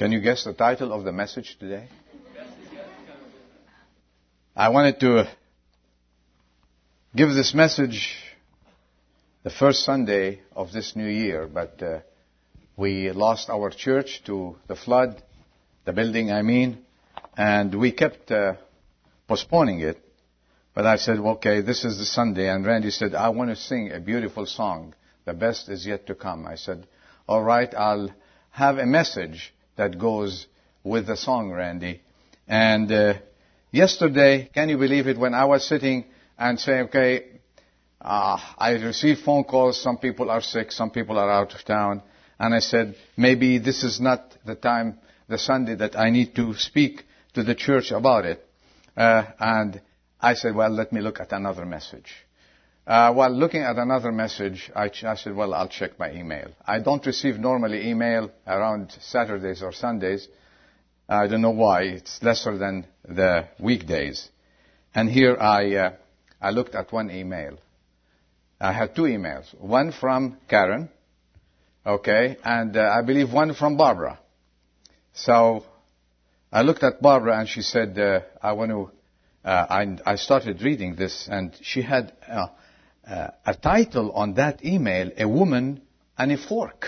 Can you guess the title of the message today? I wanted to give this message the first Sunday of this new year, but uh, we lost our church to the flood, the building I mean, and we kept uh, postponing it. But I said, okay, this is the Sunday, and Randy said, I want to sing a beautiful song. The best is yet to come. I said, all right, I'll have a message that goes with the song, Randy. And uh, yesterday, can you believe it, when I was sitting and saying, okay, uh, I received phone calls, some people are sick, some people are out of town, and I said, maybe this is not the time, the Sunday that I need to speak to the church about it. Uh, and I said, well, let me look at another message. Uh, while looking at another message, I, ch- I, said, well, I'll check my email. I don't receive normally email around Saturdays or Sundays. I don't know why. It's lesser than the weekdays. And here I, uh, I looked at one email. I had two emails. One from Karen, okay, and uh, I believe one from Barbara. So I looked at Barbara and she said, uh, I want to, uh, I, I, started reading this and she had uh, uh, a title on that email, A Woman and a Fork.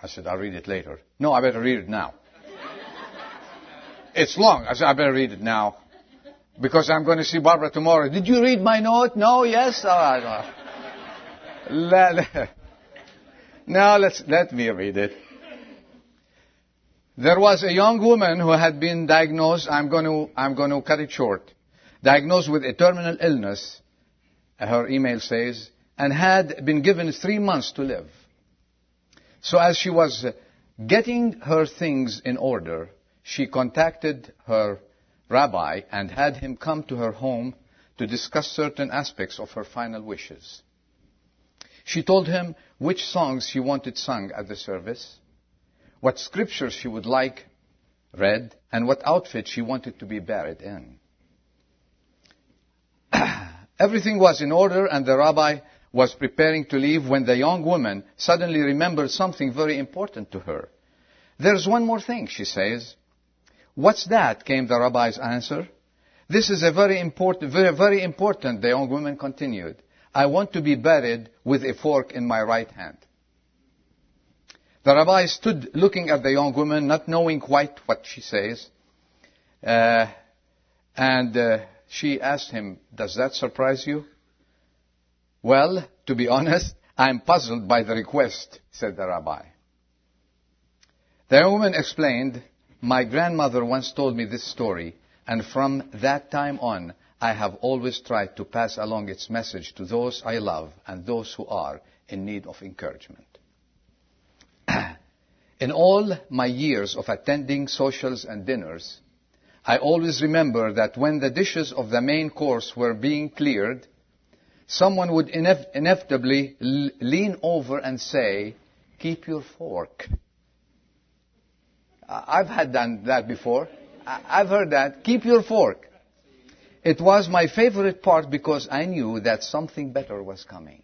I said, I'll read it later. No, I better read it now. it's long. I said, I better read it now. Because I'm going to see Barbara tomorrow. Did you read my note? No? Yes? All right. Let, now let's, let me read it. There was a young woman who had been diagnosed, I'm going to, I'm going to cut it short, diagnosed with a terminal illness, her email says, and had been given three months to live. So as she was getting her things in order, she contacted her rabbi and had him come to her home to discuss certain aspects of her final wishes. She told him which songs she wanted sung at the service, what scriptures she would like read, and what outfit she wanted to be buried in. Everything was in order and the rabbi was preparing to leave when the young woman suddenly remembered something very important to her. There's one more thing, she says. What's that? came the rabbi's answer. This is a very important, very, very important, the young woman continued. I want to be buried with a fork in my right hand. The rabbi stood looking at the young woman, not knowing quite what she says. Uh, and uh, she asked him, Does that surprise you? Well, to be honest, I'm puzzled by the request, said the rabbi. The woman explained, My grandmother once told me this story, and from that time on, I have always tried to pass along its message to those I love and those who are in need of encouragement. in all my years of attending socials and dinners, I always remember that when the dishes of the main course were being cleared, someone would inevitably lean over and say, keep your fork. I've had done that before. I've heard that. Keep your fork. It was my favorite part because I knew that something better was coming.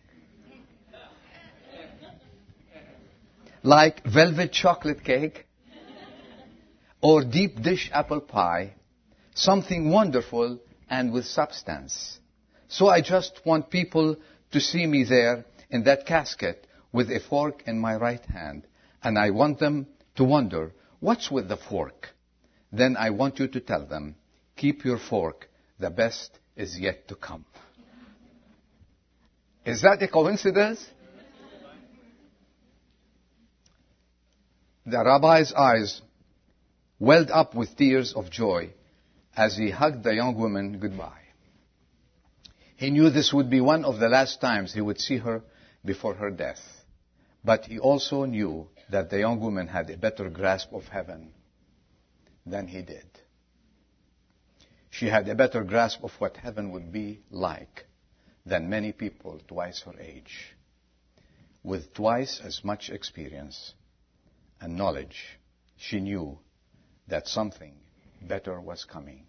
Like velvet chocolate cake or deep dish apple pie, something wonderful and with substance. So I just want people to see me there in that casket with a fork in my right hand. And I want them to wonder, what's with the fork? Then I want you to tell them, keep your fork. The best is yet to come. Is that a coincidence? The rabbi's eyes welled up with tears of joy as he hugged the young woman goodbye. He knew this would be one of the last times he would see her before her death. But he also knew that the young woman had a better grasp of heaven than he did. She had a better grasp of what heaven would be like than many people twice her age, with twice as much experience and knowledge. She knew that something better was coming.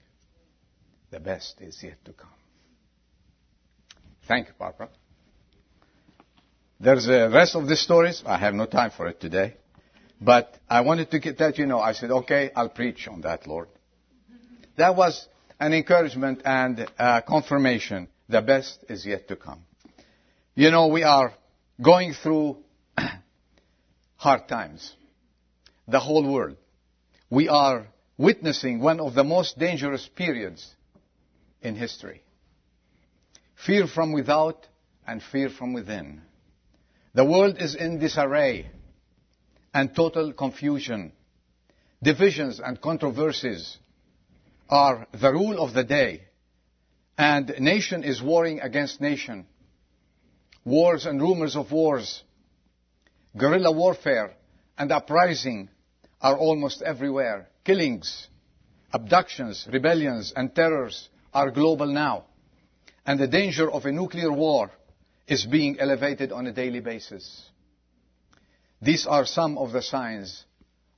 The best is yet to come. Thank you, Barbara. There's a rest of the stories. I have no time for it today. But I wanted to get that you know. I said, okay, I'll preach on that, Lord. That was an encouragement and uh, confirmation. The best is yet to come. You know, we are going through hard times. The whole world. We are witnessing one of the most dangerous periods in history. Fear from without and fear from within. The world is in disarray and total confusion. Divisions and controversies are the rule of the day. And nation is warring against nation. Wars and rumors of wars, guerrilla warfare and uprising are almost everywhere. Killings, abductions, rebellions and terrors are global now. And the danger of a nuclear war is being elevated on a daily basis. These are some of the signs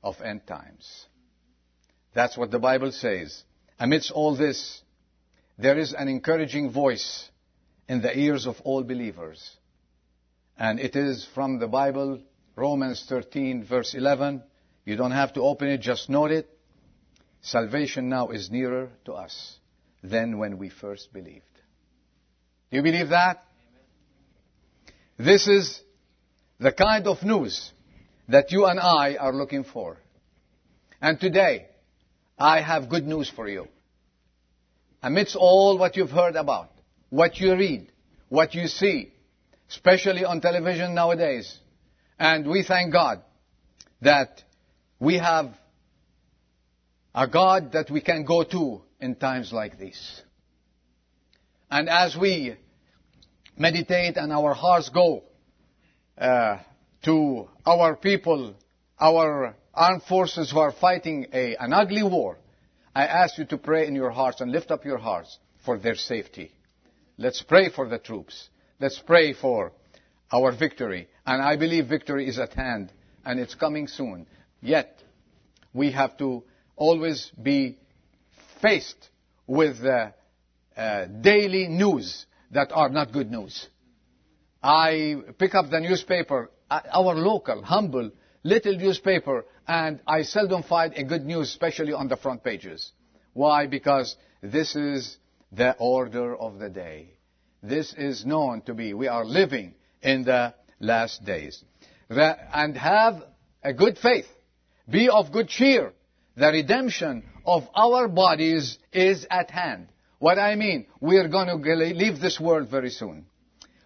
of end times. That's what the Bible says. Amidst all this, there is an encouraging voice in the ears of all believers. And it is from the Bible, Romans 13 verse 11. You don't have to open it, just note it. Salvation now is nearer to us than when we first believed. Do you believe that? This is the kind of news that you and I are looking for. And today, I have good news for you. Amidst all what you've heard about, what you read, what you see, especially on television nowadays, and we thank God that we have a God that we can go to in times like these. And as we meditate and our hearts go uh, to our people, our armed forces who are fighting a, an ugly war, I ask you to pray in your hearts and lift up your hearts for their safety. Let's pray for the troops. Let's pray for our victory. And I believe victory is at hand and it's coming soon. Yet, we have to always be faced with uh, uh, daily news that are not good news. I pick up the newspaper, uh, our local, humble, little newspaper, and I seldom find a good news, especially on the front pages. Why? Because this is the order of the day. This is known to be, we are living in the last days. And have a good faith. Be of good cheer. The redemption of our bodies is at hand. What I mean, we are going to leave this world very soon.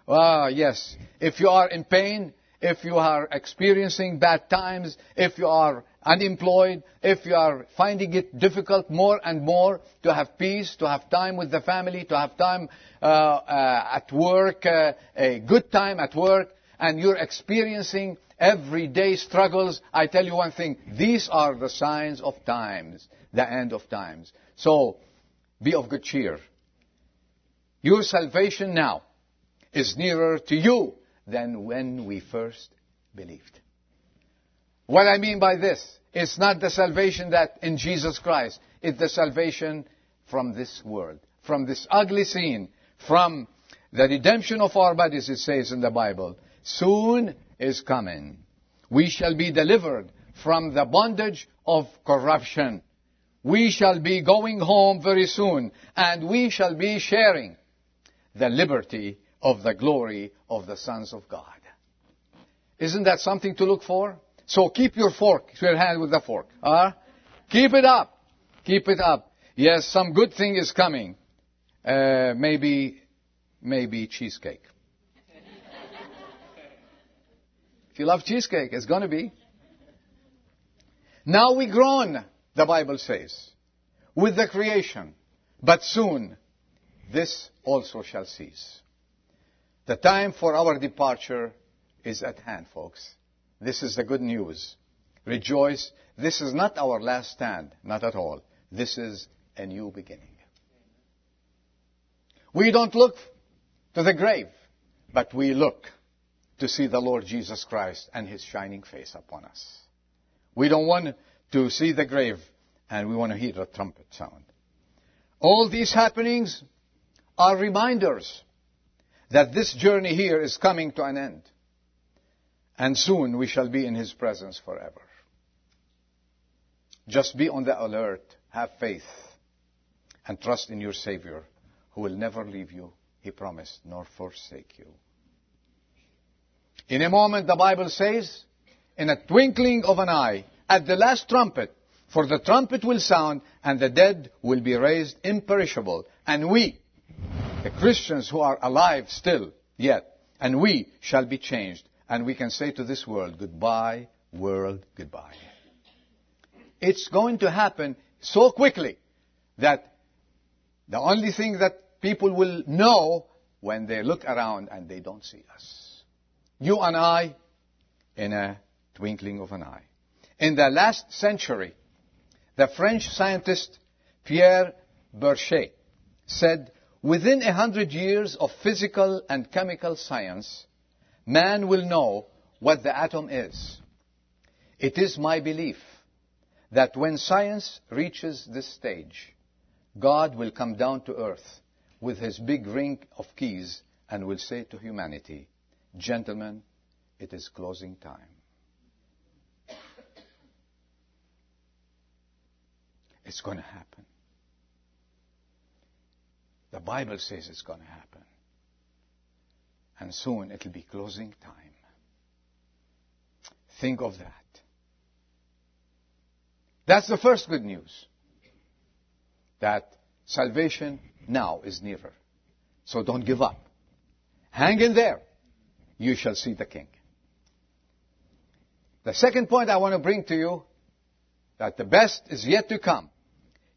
Ah, yes. If you are in pain, if you are experiencing bad times, if you are unemployed, if you are finding it difficult more and more to have peace, to have time with the family, to have time uh, uh, at work, uh, a good time at work, and you're experiencing everyday struggles, I tell you one thing, these are the signs of times, the end of times. So, be of good cheer. Your salvation now is nearer to you than when we first believed. What I mean by this, it's not the salvation that in Jesus Christ, it's the salvation from this world, from this ugly scene, from the redemption of our bodies, it says in the Bible. Soon is coming. We shall be delivered from the bondage of corruption. We shall be going home very soon, and we shall be sharing the liberty of the glory of the sons of God. Isn't that something to look for? So keep your fork, your hand with the fork. Huh? Keep it up. Keep it up. Yes, some good thing is coming. Uh, maybe, maybe cheesecake. if you love cheesecake, it's going to be. Now we groan, the Bible says, with the creation. But soon, this also shall cease. The time for our departure is at hand, folks. This is the good news. Rejoice. This is not our last stand, not at all. This is a new beginning. We don't look to the grave, but we look to see the Lord Jesus Christ and His shining face upon us. We don't want to see the grave, and we want to hear the trumpet sound. All these happenings are reminders that this journey here is coming to an end. And soon we shall be in His presence forever. Just be on the alert, have faith, and trust in your Savior, who will never leave you, he promised, nor forsake you. In a moment, the Bible says, in a twinkling of an eye, at the last trumpet, for the trumpet will sound, and the dead will be raised imperishable, and we, the Christians who are alive still, yet, and we shall be changed, and we can say to this world, goodbye, world, goodbye. It's going to happen so quickly that the only thing that people will know when they look around and they don't see us. You and I in a twinkling of an eye. In the last century, the French scientist Pierre Berchet said, within a hundred years of physical and chemical science, man will know what the atom is. It is my belief that when science reaches this stage, God will come down to earth with his big ring of keys and will say to humanity, Gentlemen, it is closing time. It's going to happen. The Bible says it's going to happen. And soon it'll be closing time. Think of that. That's the first good news. That salvation now is nearer. So don't give up. Hang in there. You shall see the King. The second point I want to bring to you that the best is yet to come.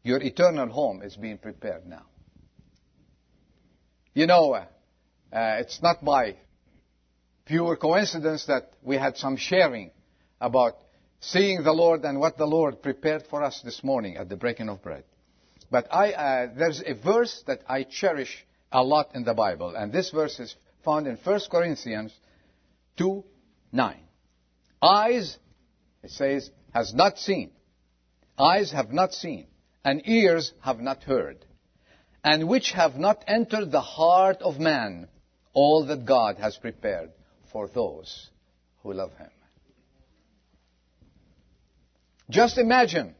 Your eternal home is being prepared now. You know, uh, uh, it's not by pure coincidence that we had some sharing about seeing the Lord and what the Lord prepared for us this morning at the breaking of bread. But I, uh, there's a verse that I cherish a lot in the Bible, and this verse is found in 1 Corinthians 2, 9. Eyes, it says, has not seen. Eyes have not seen, and ears have not heard, and which have not entered the heart of man all that God has prepared for those who love him. Just imagine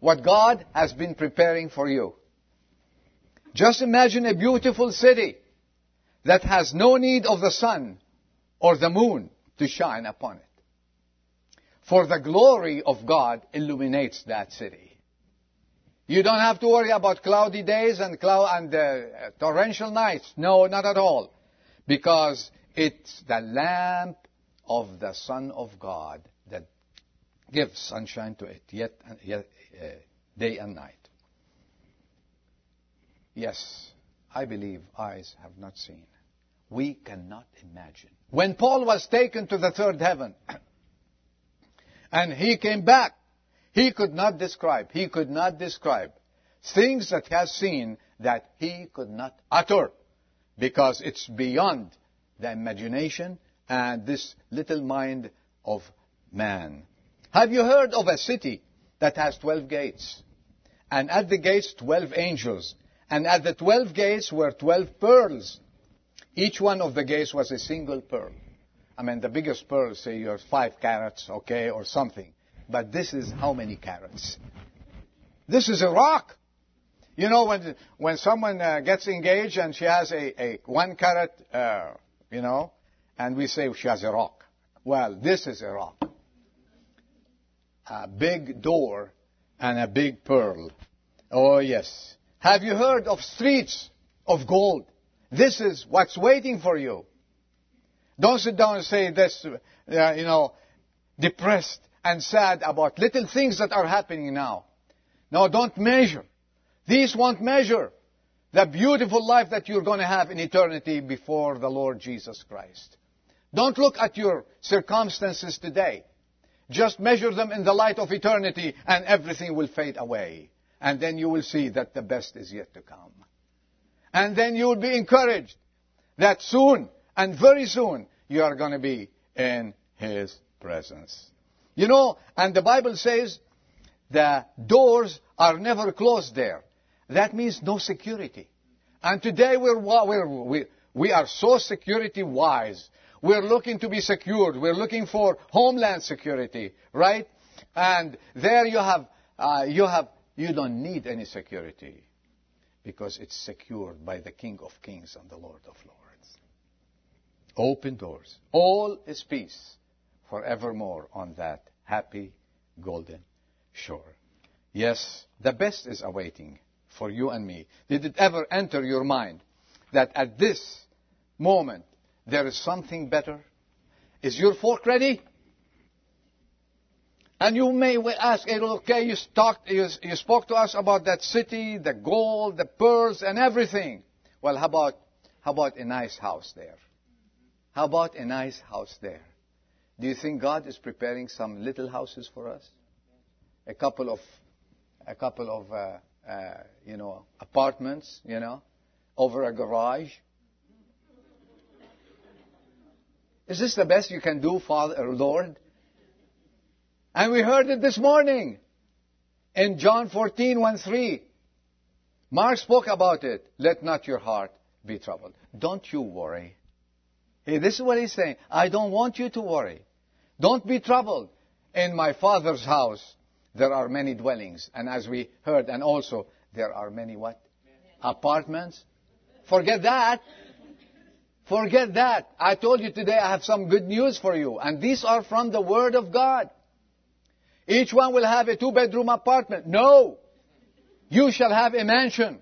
what God has been preparing for you. Just imagine a beautiful city that has no need of the sun or the moon to shine upon it. For the glory of God illuminates that city. You don't have to worry about cloudy days and, cloud and uh, torrential nights. No, not at all. Because it's the lamp of the Son of God that gives sunshine to it, yet, yet uh, day and night. Yes, I believe eyes have not seen. We cannot imagine. When Paul was taken to the third heaven, and he came back, he could not describe, he could not describe things that he has seen that he could not utter because it's beyond the imagination and this little mind of man. Have you heard of a city that has 12 gates? And at the gates, 12 angels. And at the 12 gates were 12 pearls. Each one of the gates was a single pearl. I mean, the biggest pearl, say you're five carats, okay, or something. But this is how many carats? This is a rock. You know, when, when someone uh, gets engaged and she has a, a one carat, uh, you know, and we say she has a rock. Well, this is a rock a big door and a big pearl. Oh, yes. Have you heard of streets of gold? This is what's waiting for you. Don't sit down and say this, uh, you know, depressed and sad about little things that are happening now. No, don't measure. These won't measure the beautiful life that you're going to have in eternity before the Lord Jesus Christ. Don't look at your circumstances today. Just measure them in the light of eternity and everything will fade away. And then you will see that the best is yet to come. And then you will be encouraged that soon and very soon you are going to be in His presence. You know, and the Bible says the doors are never closed there. That means no security. And today we're, we're, we, we are so security wise we're looking to be secured. We're looking for homeland security, right? And there you have, uh, you have, you don't need any security because it's secured by the King of Kings and the Lord of Lords. Open doors. All is peace forevermore on that happy golden shore. Yes, the best is awaiting for you and me. Did it ever enter your mind that at this moment there is something better? Is your fork ready? And you may ask, okay, you, talked, you, you spoke to us about that city, the gold, the pearls, and everything. Well, how about, how about a nice house there? How about a nice house there? Do you think God is preparing some little houses for us? A couple of, a couple of, uh, uh, you know, apartments, you know, over a garage. Is this the best you can do, Father, Lord? And we heard it this morning in John 14, 1, 3. Mark spoke about it. Let not your heart be troubled. Don't you worry. Hey, this is what he's saying. I don't want you to worry. Don't be troubled. In my father's house, there are many dwellings. And as we heard, and also, there are many what? Apartments. Forget that. Forget that. I told you today I have some good news for you. And these are from the Word of God. Each one will have a two bedroom apartment. No! You shall have a mansion.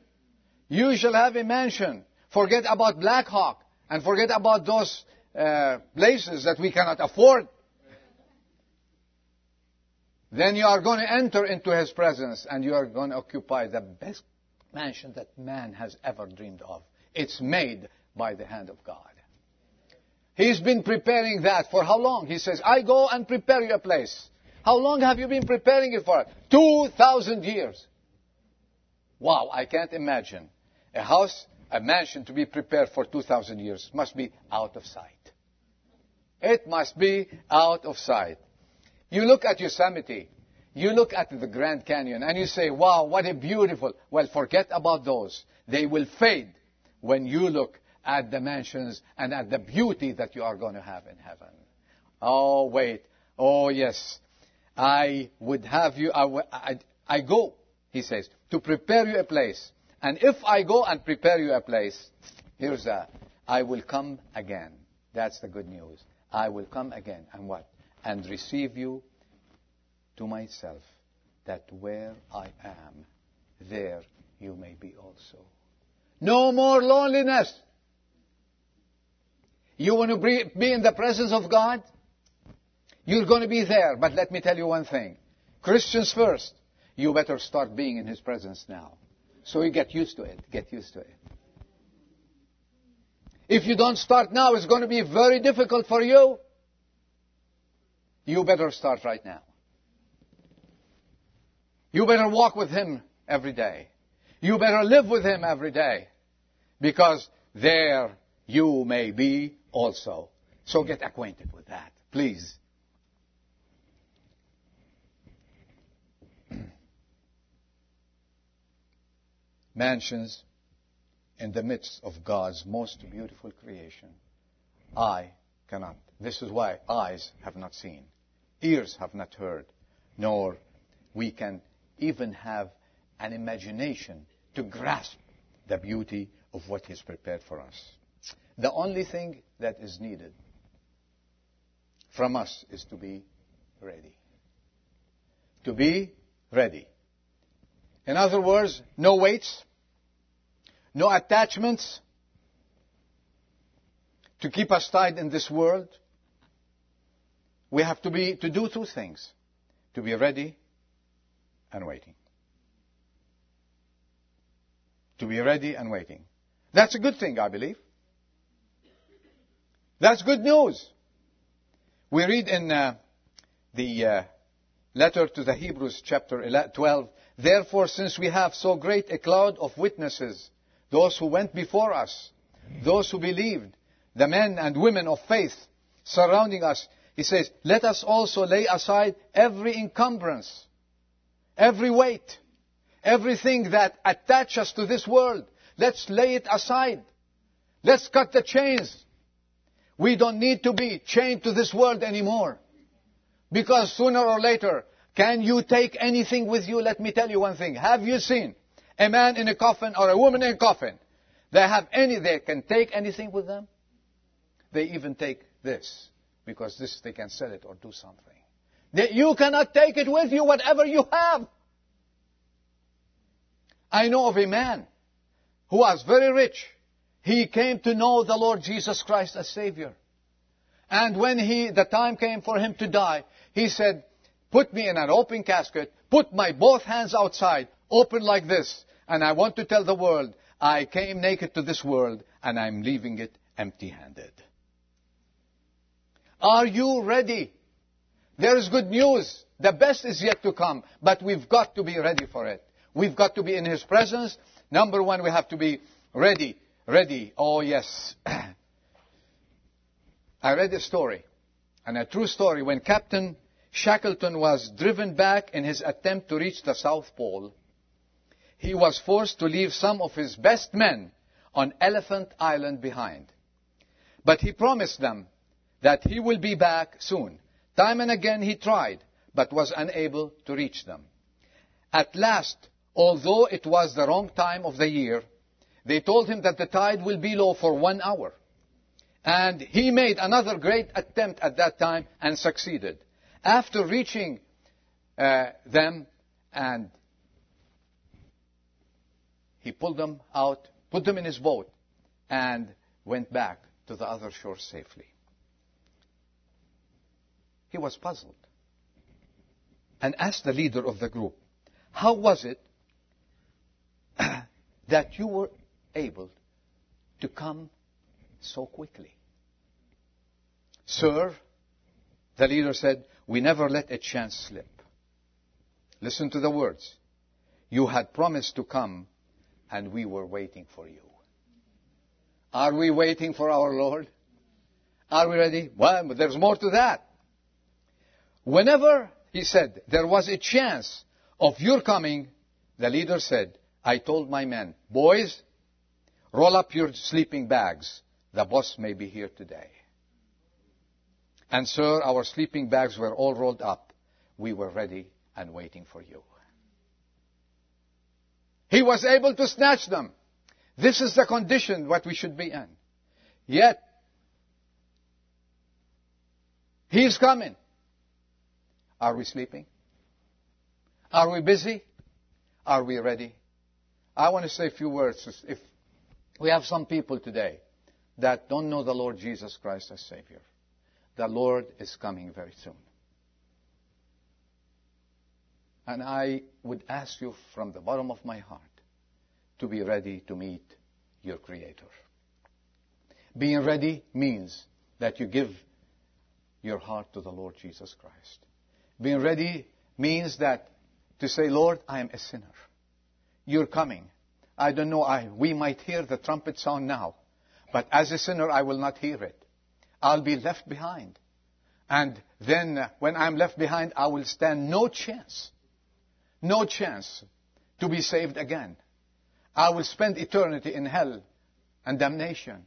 You shall have a mansion. Forget about Black Hawk and forget about those uh, places that we cannot afford. Then you are going to enter into His presence and you are going to occupy the best mansion that man has ever dreamed of. It's made by the hand of God. He's been preparing that for how long? He says, I go and prepare you a place. How long have you been preparing it for? 2,000 years. Wow, I can't imagine. A house, a mansion to be prepared for 2,000 years must be out of sight. It must be out of sight. You look at Yosemite, you look at the Grand Canyon, and you say, wow, what a beautiful. Well, forget about those. They will fade when you look at the mansions and at the beauty that you are going to have in heaven. Oh, wait. Oh, yes. I would have you, I, go, he says, to prepare you a place. And if I go and prepare you a place, here's that. I will come again. That's the good news. I will come again. And what? And receive you to myself, that where I am, there you may be also. No more loneliness. You want to be in the presence of God? You're going to be there, but let me tell you one thing. Christians first, you better start being in His presence now. So you get used to it. Get used to it. If you don't start now, it's going to be very difficult for you. You better start right now. You better walk with Him every day. You better live with Him every day. Because there you may be also. So get acquainted with that, please. Mansions in the midst of God's most beautiful creation. I cannot. This is why eyes have not seen, ears have not heard, nor we can even have an imagination to grasp the beauty of what He's prepared for us. The only thing that is needed from us is to be ready. To be ready. In other words, no weights, no attachments to keep us tied in this world. We have to be, to do two things. To be ready and waiting. To be ready and waiting. That's a good thing, I believe. That's good news. We read in uh, the uh, letter to the Hebrews, chapter 12, Therefore, since we have so great a cloud of witnesses, those who went before us, those who believed, the men and women of faith surrounding us, he says, let us also lay aside every encumbrance, every weight, everything that attaches us to this world. Let's lay it aside. Let's cut the chains. We don't need to be chained to this world anymore. Because sooner or later, Can you take anything with you? Let me tell you one thing. Have you seen a man in a coffin or a woman in a coffin? They have any, they can take anything with them? They even take this because this they can sell it or do something. You cannot take it with you, whatever you have. I know of a man who was very rich. He came to know the Lord Jesus Christ as Savior. And when he, the time came for him to die, he said, put me in an open casket, put my both hands outside, open like this, and I want to tell the world, I came naked to this world, and I'm leaving it empty-handed. Are you ready? There is good news. The best is yet to come, but we've got to be ready for it. We've got to be in His presence. Number one, we have to be ready. Ready. Oh, yes. I read a story, and a true story, when Captain Shackleton was driven back in his attempt to reach the South Pole. He was forced to leave some of his best men on Elephant Island behind. But he promised them that he will be back soon. Time and again he tried, but was unable to reach them. At last, although it was the wrong time of the year, they told him that the tide will be low for one hour. And he made another great attempt at that time and succeeded. After reaching uh, them and he pulled them out, put them in his boat, and went back to the other shore safely. He was puzzled and asked the leader of the group, How was it that you were able to come so quickly? Sir, the leader said, We never let a chance slip. Listen to the words. You had promised to come, and we were waiting for you. Are we waiting for our Lord? Are we ready? Well, there's more to that. Whenever, he said, there was a chance of your coming, the leader said, I told my men, boys, roll up your sleeping bags. The boss may be here today. And sir, our sleeping bags were all rolled up. We were ready and waiting for you. He was able to snatch them. This is the condition what we should be in. Yet, He's coming. Are we sleeping? Are we busy? Are we ready? I want to say a few words. If we have some people today that don't know the Lord Jesus Christ as Savior, the Lord is coming very soon. And I would ask you from the bottom of my heart to be ready to meet your Creator. Being ready means that you give your heart to the Lord Jesus Christ. Being ready means that to say, Lord, I am a sinner. You're coming. I don't know, I, we might hear the trumpet sound now, but as a sinner, I will not hear it. I'll be left behind. And then uh, when I'm left behind, I will stand no chance, no chance to be saved again. I will spend eternity in hell and damnation.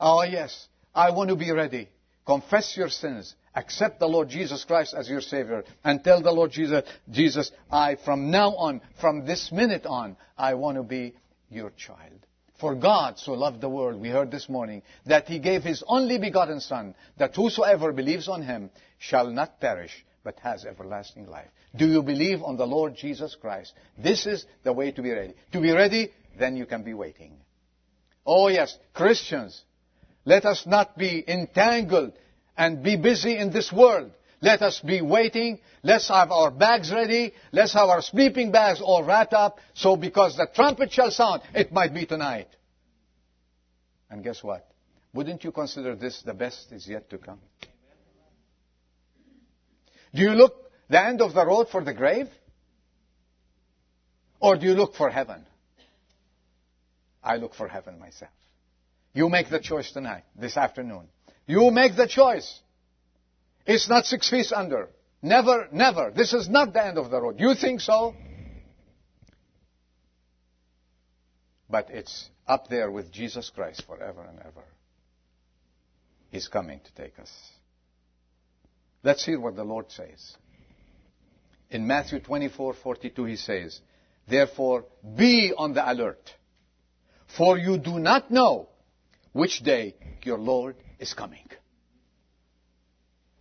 Oh yes, I want to be ready. Confess your sins. Accept the Lord Jesus Christ as your Savior. And tell the Lord Jesus, Jesus, I, from now on, from this minute on, I want to be your child. For God so loved the world, we heard this morning, that He gave His only begotten Son, that whosoever believes on Him shall not perish, but has everlasting life. Do you believe on the Lord Jesus Christ? This is the way to be ready. To be ready, then you can be waiting. Oh yes, Christians, let us not be entangled and be busy in this world. Let us be waiting. Let's have our bags ready. Let's have our sleeping bags all wrapped up. So because the trumpet shall sound, it might be tonight. And guess what? Wouldn't you consider this the best is yet to come? Do you look the end of the road for the grave? Or do you look for heaven? I look for heaven myself. You make the choice tonight, this afternoon. You make the choice. It's not six feet under. Never, never. This is not the end of the road. You think so? But it's up there with Jesus Christ forever and ever. He's coming to take us. Let's hear what the Lord says. In Matthew 24:42 he says, Therefore be on the alert, for you do not know which day your Lord is coming.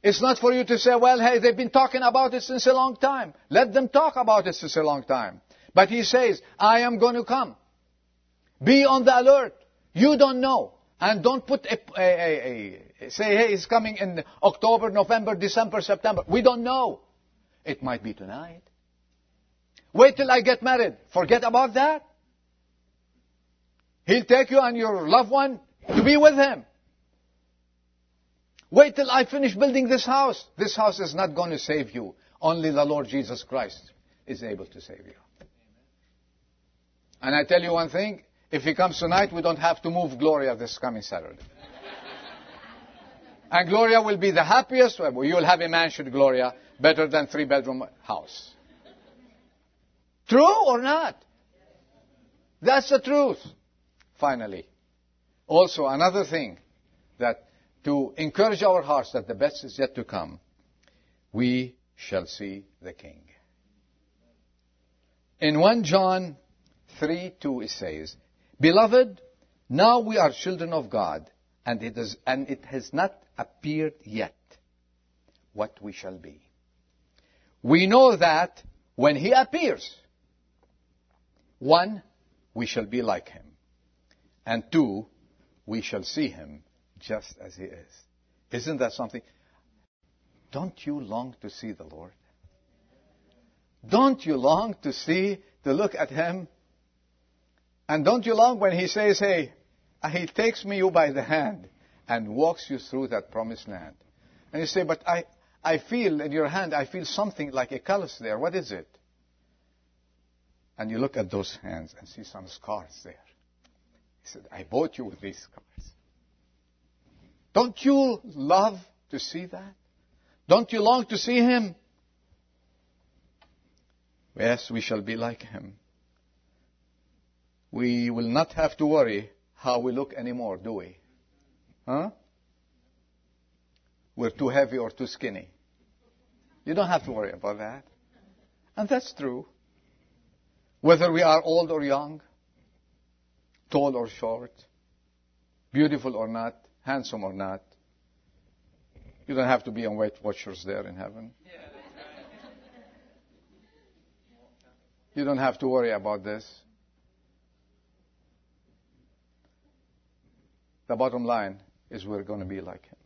It's not for you to say, well, hey, they've been talking about it since a long time. Let them talk about it since a long time. But he says, I am going to come. Be on the alert. You don't know. And don't put a, a, a, a, say, hey, it's coming in October, November, December, September. We don't know. It might be tonight. Wait till I get married. Forget about that. He'll take you and your loved one to be with him. Wait till I finish building this house. This house is not going to save you. Only the Lord Jesus Christ is able to save you. And I tell you one thing, if he comes tonight, we don't have to move Gloria this coming Saturday. And Gloria will be the happiest. You'll have a mansion, Gloria, better than three bedroom house. True or not? That's the truth. Finally. Also, another thing that to encourage our hearts that the best is yet to come, we shall see the King. In 1 John 3 2 it says, Beloved, now we are children of God, and it, is, and it has not appeared yet what we shall be. We know that when He appears, one, we shall be like Him, and two, we shall see Him just as He is. Isn't that something? Don't you long to see the Lord? Don't you long to see, to look at Him? And don't you long when He says, hey, He takes me you by the hand and walks you through that promised land. And you say, but I, I feel in your hand, I feel something like a callus there. What is it? And you look at those hands and see some scars there. He said, I bought you with these scars. Don't you love to see that? Don't you long to see Him? Yes, we shall be like Him. We will not have to worry how we look anymore, do we? Huh? We're too heavy or too skinny. You don't have to worry about that. And that's true. Whether we are old or young, tall or short, beautiful or not, handsome or not. You don't have to be on Weight Watchers there in heaven. You don't have to worry about this. The bottom line is we're going to be like Him.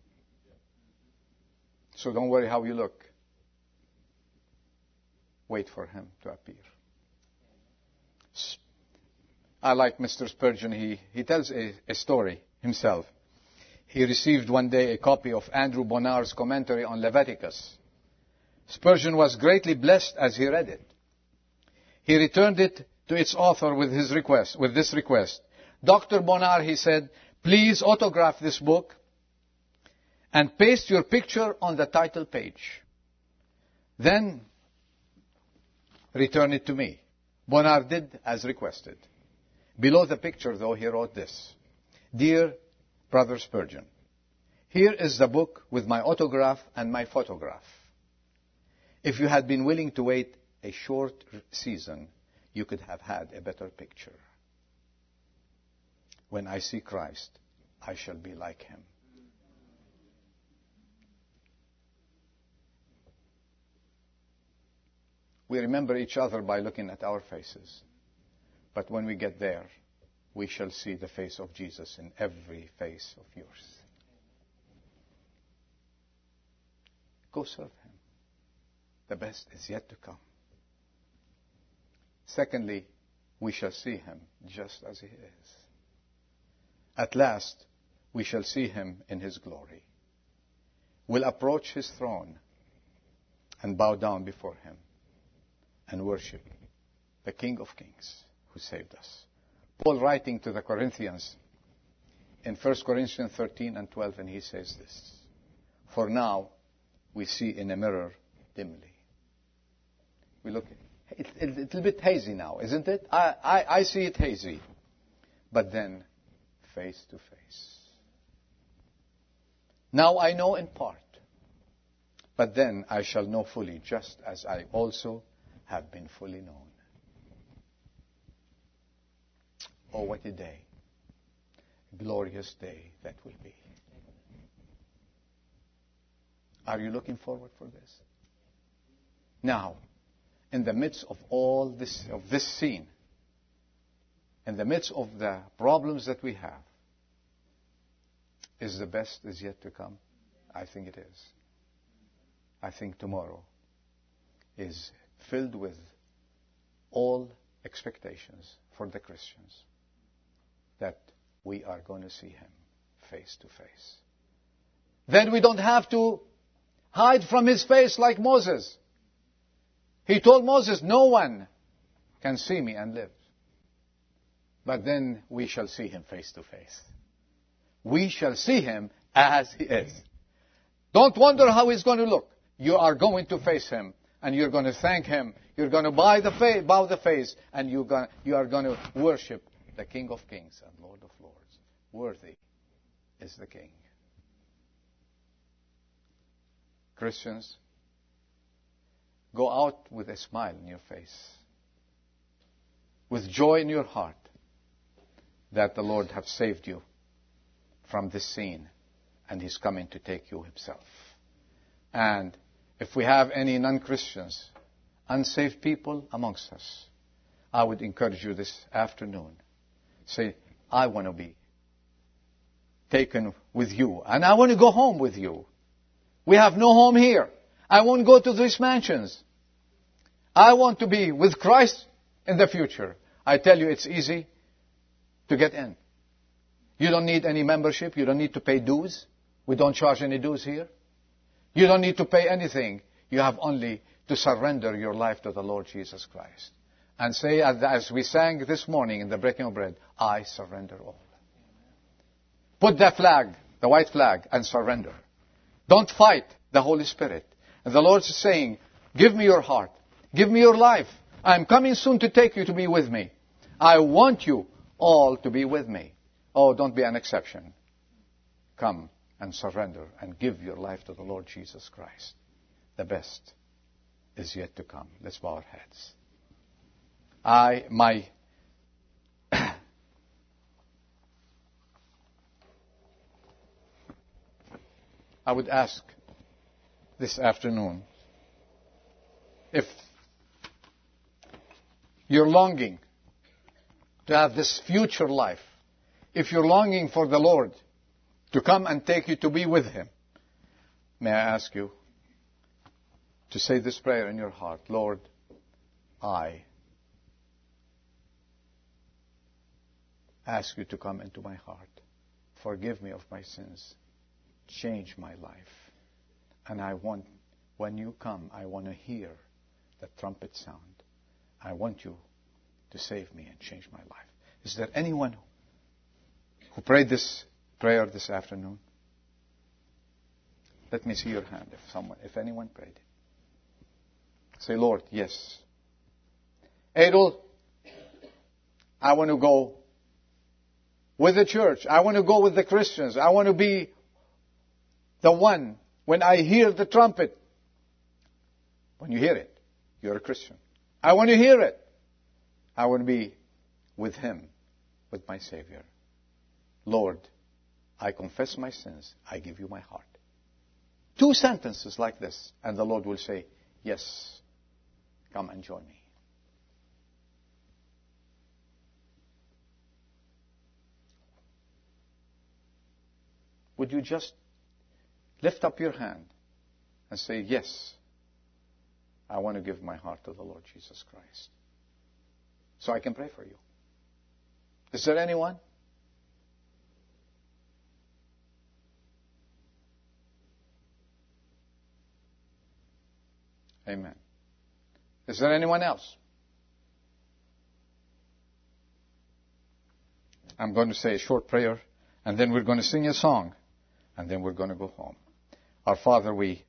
So don't worry how you look. Wait for Him to appear. I like Mr. Spurgeon. He, he tells a, a story himself he received one day a copy of Andrew Bonar's commentary on Leviticus. Spurgeon was greatly blessed as he read it. He returned it to its author with his request, with this request. Dr. Bonar, he said, please autograph this book and paste your picture on the title page. Then return it to me. Bonar did as requested. Below the picture, though, he wrote this. Dear Brother Spurgeon. Here is the book with my autograph and my photograph. If you had been willing to wait a short season, you could have had a better picture. When I see Christ, I shall be like him. We remember each other by looking at our faces. But when we get there, we shall see the face of Jesus in every face of yours. Go serve Him. The best is yet to come. Secondly, we shall see Him just as He is. At last, we shall see Him in His glory. We'll approach His throne and bow down before Him and worship the King of Kings who saved us. Paul writing to the Corinthians in 1 Corinthians 13 and 12, and he says this For now we see in a mirror dimly. We look, it's, a little bit hazy now, isn't it? I, I, I see it hazy. But then, face to face. Now I know in part. But then I shall know fully, just as I also have been fully known. Oh, what a day. Glorious day that will be. Are you looking forward for this? Now, in the midst of all this, of this scene, in the midst of the problems that we have, is the best is yet to come? I think it is. I think tomorrow is filled with all expectations for the Christians that we are going to see Him face to face. Then we don't have to hide from His face like Moses. He told Moses, No one can see me and live. But then we shall see Him face to face. We shall see Him as He is. Don't wonder how He's going to look. You are going to face Him and you're going to thank Him. You're going to bow the face, bow the face and you're going, you are going to worship the King of Kings and Lord of Lords. Worthy is the King. Christians, go out with a smile in your face, with joy in your heart that the Lord have saved you from this scene and He's coming to take you Himself. And if we have any non-Christians, unsaved people amongst us, I would encourage you this afternoon. Say, I want to be taken with you. And I want to go home with you. We have no home here. I won't go to these mansions. I want to be with Christ in the future. I tell you, it's easy to get in. You don't need any membership. You don't need to pay dues. We don't charge any dues here. You don't need to pay anything. You have only to surrender your life to the Lord Jesus Christ. And say, as we sang this morning in the breaking of bread, I surrender all. Put that flag, the white flag, and surrender. Don't fight the Holy Spirit. And the Lord is saying, give me your heart. Give me your life. I'm coming soon to take you to be with me. I want you all to be with me. Oh, don't be an exception. Come and surrender and give your life to the Lord Jesus Christ. The best is yet to come. Let's bow our heads. I, my, I would ask this afternoon if you're longing to have this future life, if you're longing for the Lord to come and take you to be with Him, may I ask you to say this prayer in your heart Lord, I ask you to come into my heart. Forgive me of my sins. Change my life. And I want, when you come, I want to hear the trumpet sound. I want you to save me and change my life. Is there anyone who prayed this prayer this afternoon? Let me see your hand if someone, if anyone prayed. it. Say, Lord, yes. Adel, I want to go with the church. I want to go with the Christians. I want to be the one when I hear the trumpet. When you hear it, you're a Christian. I want to hear it. I want to be with Him, with my Savior. Lord, I confess my sins. I give you my heart. Two sentences like this, and the Lord will say, Yes, come and join me. Would you just lift up your hand and say, Yes, I want to give my heart to the Lord Jesus Christ? So I can pray for you. Is there anyone? Amen. Is there anyone else? I'm going to say a short prayer, and then we're going to sing a song, and then we're going to go home. Our Father, we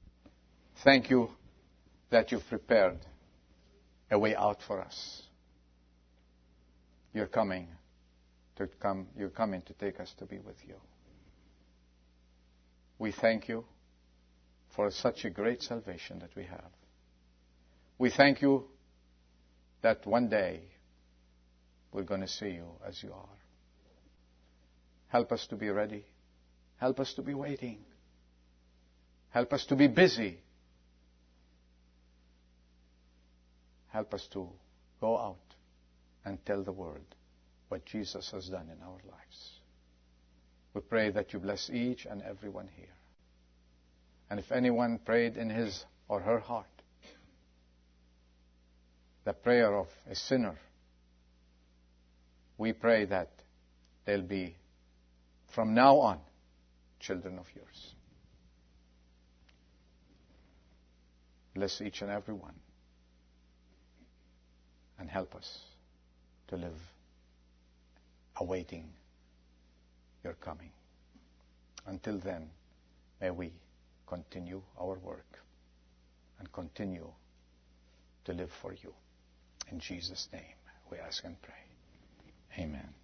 thank you that you've prepared a way out for us. You're coming to come, you're coming to take us to be with you. We thank you for such a great salvation that we have. We thank you that one day we're going to see you as you are. Help us to be ready. Help us to be waiting. Help us to be busy. Help us to go out and tell the world what Jesus has done in our lives. We pray that you bless each and every one here. And if anyone prayed in his or her heart the prayer of a sinner, we pray that they'll be, from now on, children of yours. Bless each and every one and help us to live awaiting your coming. Until then, may we continue our work and continue to live for you. In Jesus' name, we ask and pray. Amen.